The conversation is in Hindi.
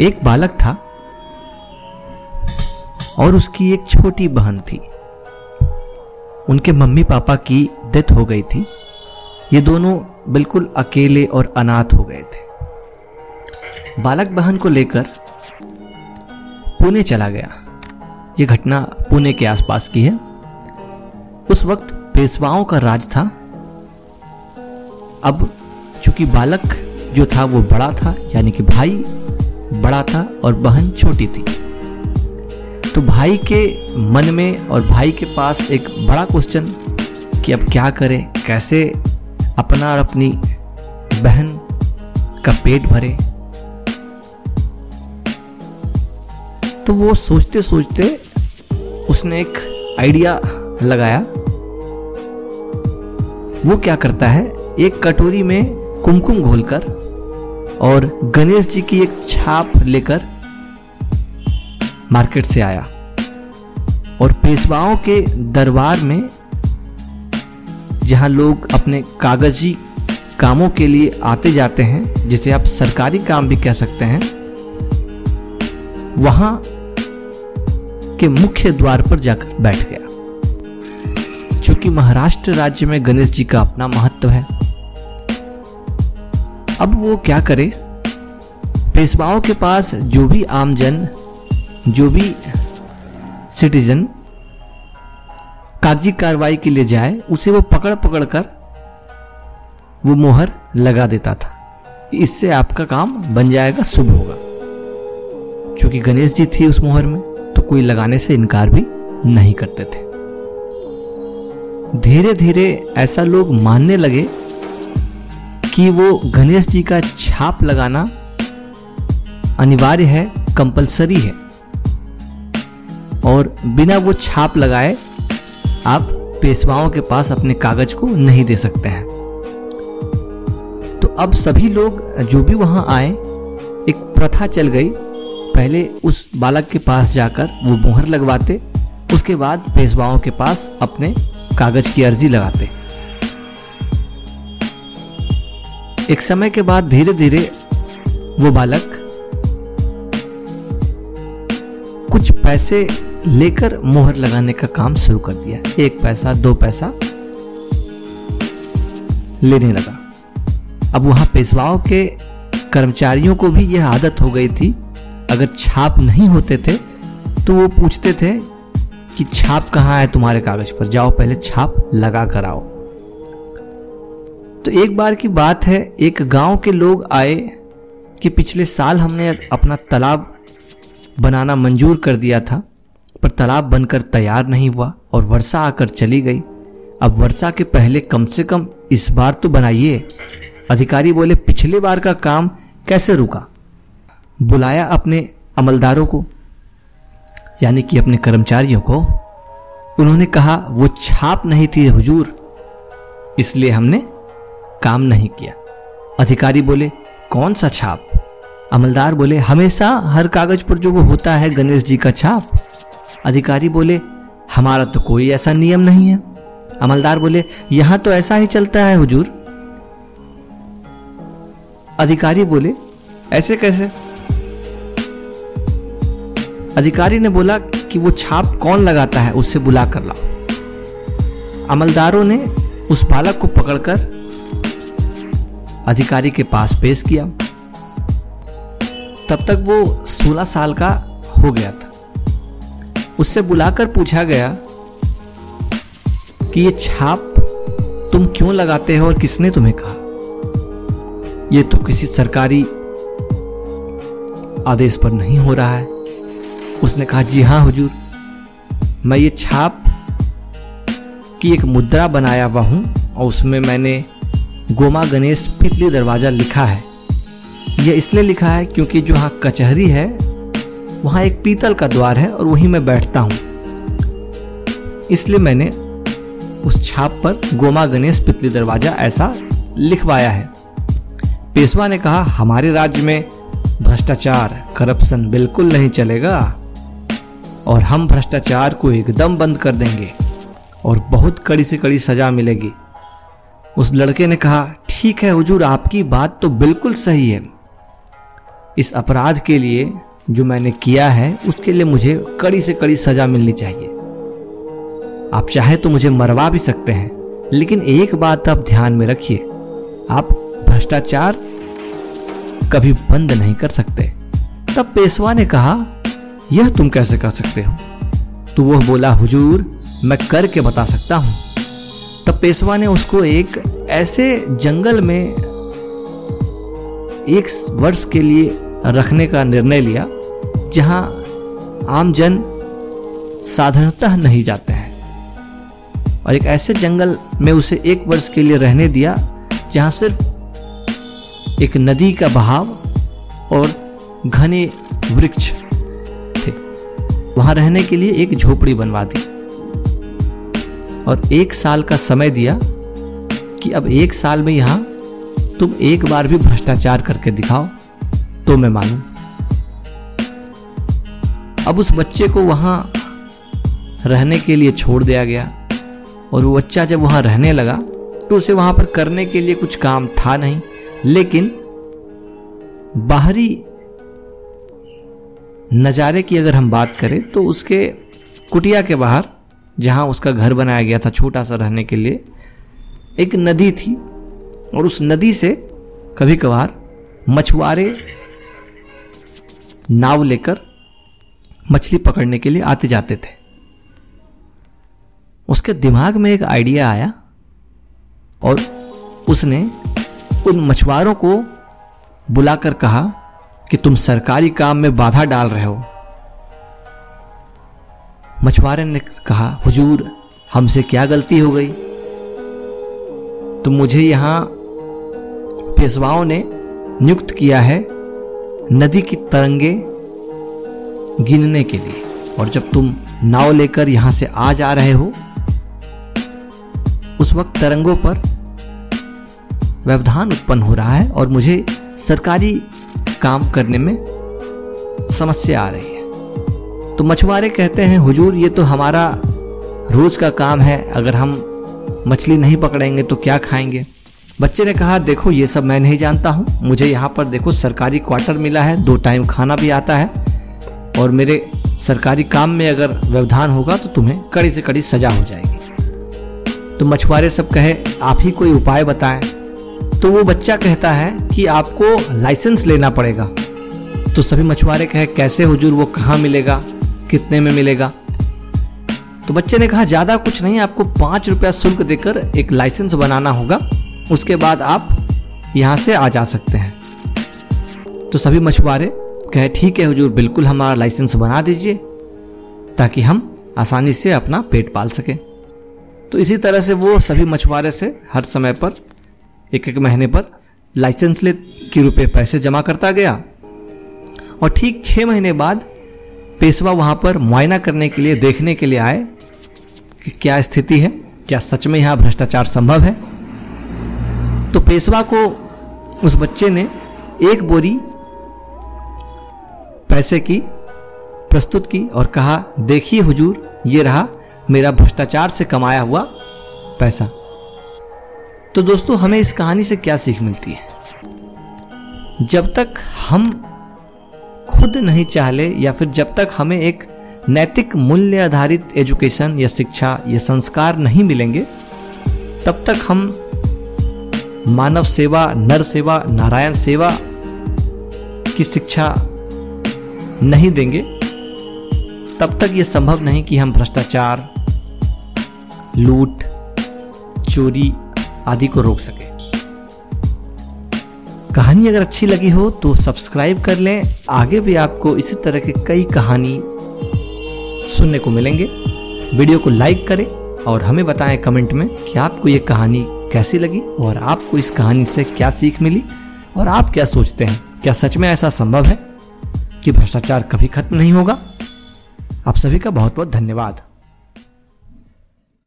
एक बालक था और उसकी एक छोटी बहन थी। उनके मम्मी पापा की डेथ हो गई थी। ये दोनों बिल्कुल अकेले और अनाथ हो गए थे। बालक बहन को लेकर पुणे चला गया। ये घटना पुणे के आसपास की है। उस वक्त पेशवाओं का राज था। अब चूँकि बालक जो था वो बड़ा था, यानी कि भाई बड़ा था और बहन छोटी थी। तो भाई के मन में और भाई के पास एक बड़ा क्वेश्चन कि अब क्या करें, कैसे अपना और अपनी बहन का पेट भरे? तो वो सोचते सोचते उसने एक आइडिया लगाया। वो क्या करता है, एक कटोरी में कुमकुम घोलकर और गणेश जी की एक छाप लेकर मार्केट से आया और पेशवाओं के दरबार में जहाँ लोग अपने कागज़ी कामों के लिए आते जाते हैं, जिसे आप सरकारी काम भी कह सकते हैं, वहाँ के मुख्य द्वार पर जाकर बैठ गया। चूँकि महाराष्ट्र राज्य में गणेश जी का अपना महत्व है अब वो क्या करे? पेशवाओं के पास जो भी आमजन, जो भी सिटीजन कागज़ी कार्रवाई के लिए जाए, उसे वो पकड़ पकड़ कर वो मोहर लगा देता था। इससे आपका काम बन जाएगा, शुभ होगा। क्योंकि गणेश जी थी उस मोहर में तो कोई लगाने से इनकार भी नहीं करते थे। धीरे धीरे ऐसा लोग मानने लगे कि वो गणेश जी का छाप लगाना अनिवार्य है, कंपलसरी है। और बिना वो छाप लगाए आप पेशवाओं के पास अपने कागज़ को नहीं दे सकते हैं। तो अब सभी लोग जो भी वहाँ आए, एक प्रथा चल गई। पहले उस बालक के पास जाकर वो मोहर लगवाते, उसके बाद पेशवाओं के पास अपने कागज़ की अर्जी लगाते। एक समय के बाद धीरे धीरे वो बालक कुछ पैसे लेकर मोहर लगाने का काम शुरू कर दिया। एक पैसा, दो पैसा लेने लगा। अब वहाँ पेशवाओं के कर्मचारियों को भी यह आदत हो गई थी। अगर छाप नहीं होते थे तो वो पूछते थे कि छाप कहाँ है तुम्हारे कागज़ पर? जाओ पहले छाप लगा कर आओ। तो एक बार की बात है, एक गाँव के लोग आए कि पिछले साल हमने अपना तालाब बनाना मंजूर कर दिया था, पर तालाब बनकर तैयार नहीं हुआ और वर्षा आकर चली गई। अब वर्षा के पहले कम से कम इस बार तो बनाइए। अधिकारी बोले, पिछले बार का काम कैसे रुका? बुलाया अपने अमलदारों को, यानी कि अपने कर्मचारियों को। उन्होंने कहा, वो छाप नहीं थी, हुजूर। इसलिए हमने काम नहीं किया। अधिकारी बोले, कौन सा छाप? अमलदार बोले, हमेशा हर कागज़ पर जो वो होता है गणेश जी का छाप। अधिकारी बोले, हमारा तो कोई ऐसा नियम नहीं है। अमलदार बोले, यहाँ तो ऐसा ही चलता है, हुजूर। अधिकारी बोले, ऐसे कैसे? अधिकारी ने बोला कि वो छाप कौन लगाता है, उससे बुला कर लाओ। अमलदारों ने उस बालक को पकड़कर अधिकारी के पास पेश किया। तब तक वो 16 साल का हो गया था। उससे बुलाकर पूछा गया कि ये छाप तुम क्यों लगाते हो और किसने तुम्हें कहा? यह तो किसी सरकारी आदेश पर नहीं हो रहा है। उसने कहा, जी हाँ हुजूर। मैं ये छाप की एक मुद्रा बनाया हुआ हूँ और उसमें मैंने गोमा गणेश पितली दरवाज़ा लिखा है। यह इसलिए लिखा है क्योंकि जो हाँ कचहरी है, वहाँ एक पीतल का द्वार है और वहीं मैं बैठता हूँ। इसलिए मैंने उस छाप पर गोमा गणेश पितली दरवाज़ा ऐसा लिखवाया है। पेशवा ने कहा, हमारे राज्य में भ्रष्टाचार, करप्शन बिल्कुल नहीं चलेगा और हम भ्रष्टाचार को एकदम बंद कर देंगे और बहुत कड़ी से कड़ी सजा मिलेगी। उस लड़के ने कहा, ठीक है हुजूर, आपकी बात तो बिल्कुल सही है। इस अपराध के लिए जो मैंने किया है, उसके लिए मुझे कड़ी से कड़ी सजा मिलनी चाहिए। आप चाहे तो मुझे मरवा भी सकते हैं, लेकिन एक बात आप ध्यान में रखिए, आप भ्रष्टाचार कभी बंद नहीं कर सकते। तब पेशवा ने कहा, यह तुम कैसे कर सकते हो? तो वह बोला, हुजूर, मैं करके बता सकता हूँ। तब पेशवा ने उसको एक ऐसे जंगल में एक वर्ष के लिए रखने का निर्णय लिया, जहाँ आम जन साधारणतः नहीं जाते हैं। और एक ऐसे जंगल में उसे एक वर्ष के लिए रहने दिया, जहाँ सिर्फ़ एक नदी का बहाव और घने वृक्ष थे। वहाँ रहने के लिए एक झोपड़ी बनवा दी। और एक साल का समय दिया कि अब एक साल में यहाँ तुम एक बार भी भ्रष्टाचार करके दिखाओ तो मैं मानू। अब उस बच्चे को वहाँ रहने के लिए छोड़ दिया गया और वो बच्चा जब वहाँ रहने लगा तो उसे वहाँ पर करने के लिए कुछ काम था नहीं, लेकिन बाहरी नज़ारे की अगर हम बात करें तो उसके कुटिया के बाहर जहाँ उसका घर बनाया गया था छोटा सा रहने के लिए, एक नदी थी, और उस नदी से कभी कभार मछुआरे नाव लेकर मछली पकड़ने के लिए आते जाते थे। उसके दिमाग में एक आइडिया आया, और उसने उन मछुआरों को बुलाकर कहा कि तुम सरकारी काम में बाधा डाल रहे हो। मछुआरे ने कहा, हुजूर, हमसे क्या गलती हो गई? तो मुझे यहाँ पेशवाओं ने नियुक्त किया है नदी की तरंगे गिनने के लिए। और जब तुम नाव लेकर यहाँ से आ जा रहे हो, उस वक्त तरंगों पर व्यवधान उत्पन्न हो रहा है और मुझे सरकारी काम करने में समस्या आ रही है। तो मछुआरे कहते हैं, हुजूर, ये तो हमारा रोज का काम है, अगर हम मछली नहीं पकड़ेंगे तो क्या खाएँगे? बच्चे ने कहा, देखो, ये सब मैं नहीं जानता हूँ। मुझे यहाँ पर देखो, सरकारी क्वार्टर मिला है, दो टाइम खाना भी आता है और मेरे सरकारी काम में अगर व्यवधान होगा तो तुम्हें कड़ी से कड़ी सजा हो जाएगी। तो मछुआरे सब कहे, आप ही कोई उपाय बताएँ? तो वो बच्चा कहता है कि, आपको लाइसेंस लेना पड़ेगा। तो सभी मछुआरे कहे, कैसे हुजूर, वो कहाँ मिलेगा? कितने में मिलेगा? तो बच्चे ने कहा, ज़्यादा कुछ नहीं, आपको पाँच रुपया शुल्क देकर एक लाइसेंस बनाना होगा। उसके बाद आप यहाँ से आ जा सकते हैं। तो सभी मछुआरे कहे, ठीक है हुजूर, बिल्कुल हमारा लाइसेंस बना दीजिए, ताकि हम आसानी से अपना पेट पाल सकें। तो इसी तरह से वो सभी मछुआरे से हर समय पर एक एक महीने पर लाइसेंस ले, के रुपए पैसे जमा करता गया। और ठीक छः महीने बाद पेशवा वहाँ पर मुआयना करने के लिए, देखने के लिए आए कि क्या स्थिति है, क्या सच में यहाँ भ्रष्टाचार संभव है। तो पेशवा को उस बच्चे ने एक बोरी पैसे की प्रस्तुत की और कहा, देखिए हुजूर, ये रहा मेरा भ्रष्टाचार से कमाया हुआ पैसा। तो दोस्तों, हमें इस कहानी से क्या सीख मिलती है? जब तक हम खुद नहीं चाह ले या फिर जब तक हमें एक नैतिक मूल्य आधारित एजुकेशन या शिक्षा या संस्कार नहीं मिलेंगे, तब तक हम मानव सेवा, नर सेवा, नारायण सेवा की शिक्षा नहीं देंगे। तब तक ये संभव नहीं कि हम भ्रष्टाचार, लूट, चोरी आदि को रोक सके। कहानी अगर अच्छी लगी हो तो सब्सक्राइब कर लें। आगे भी आपको इसी तरह के कई कहानी सुनने को मिलेंगे। वीडियो को लाइक करें और हमें बताएँ कमेंट में कि आपको ये कहानी कैसी लगी और आपको इस कहानी से क्या सीख मिली और आप क्या सोचते हैं। क्या सच में ऐसा संभव है कि भ्रष्टाचार कभी खत्म नहीं होगा? आप सभी का बहुत बहुत धन्यवाद।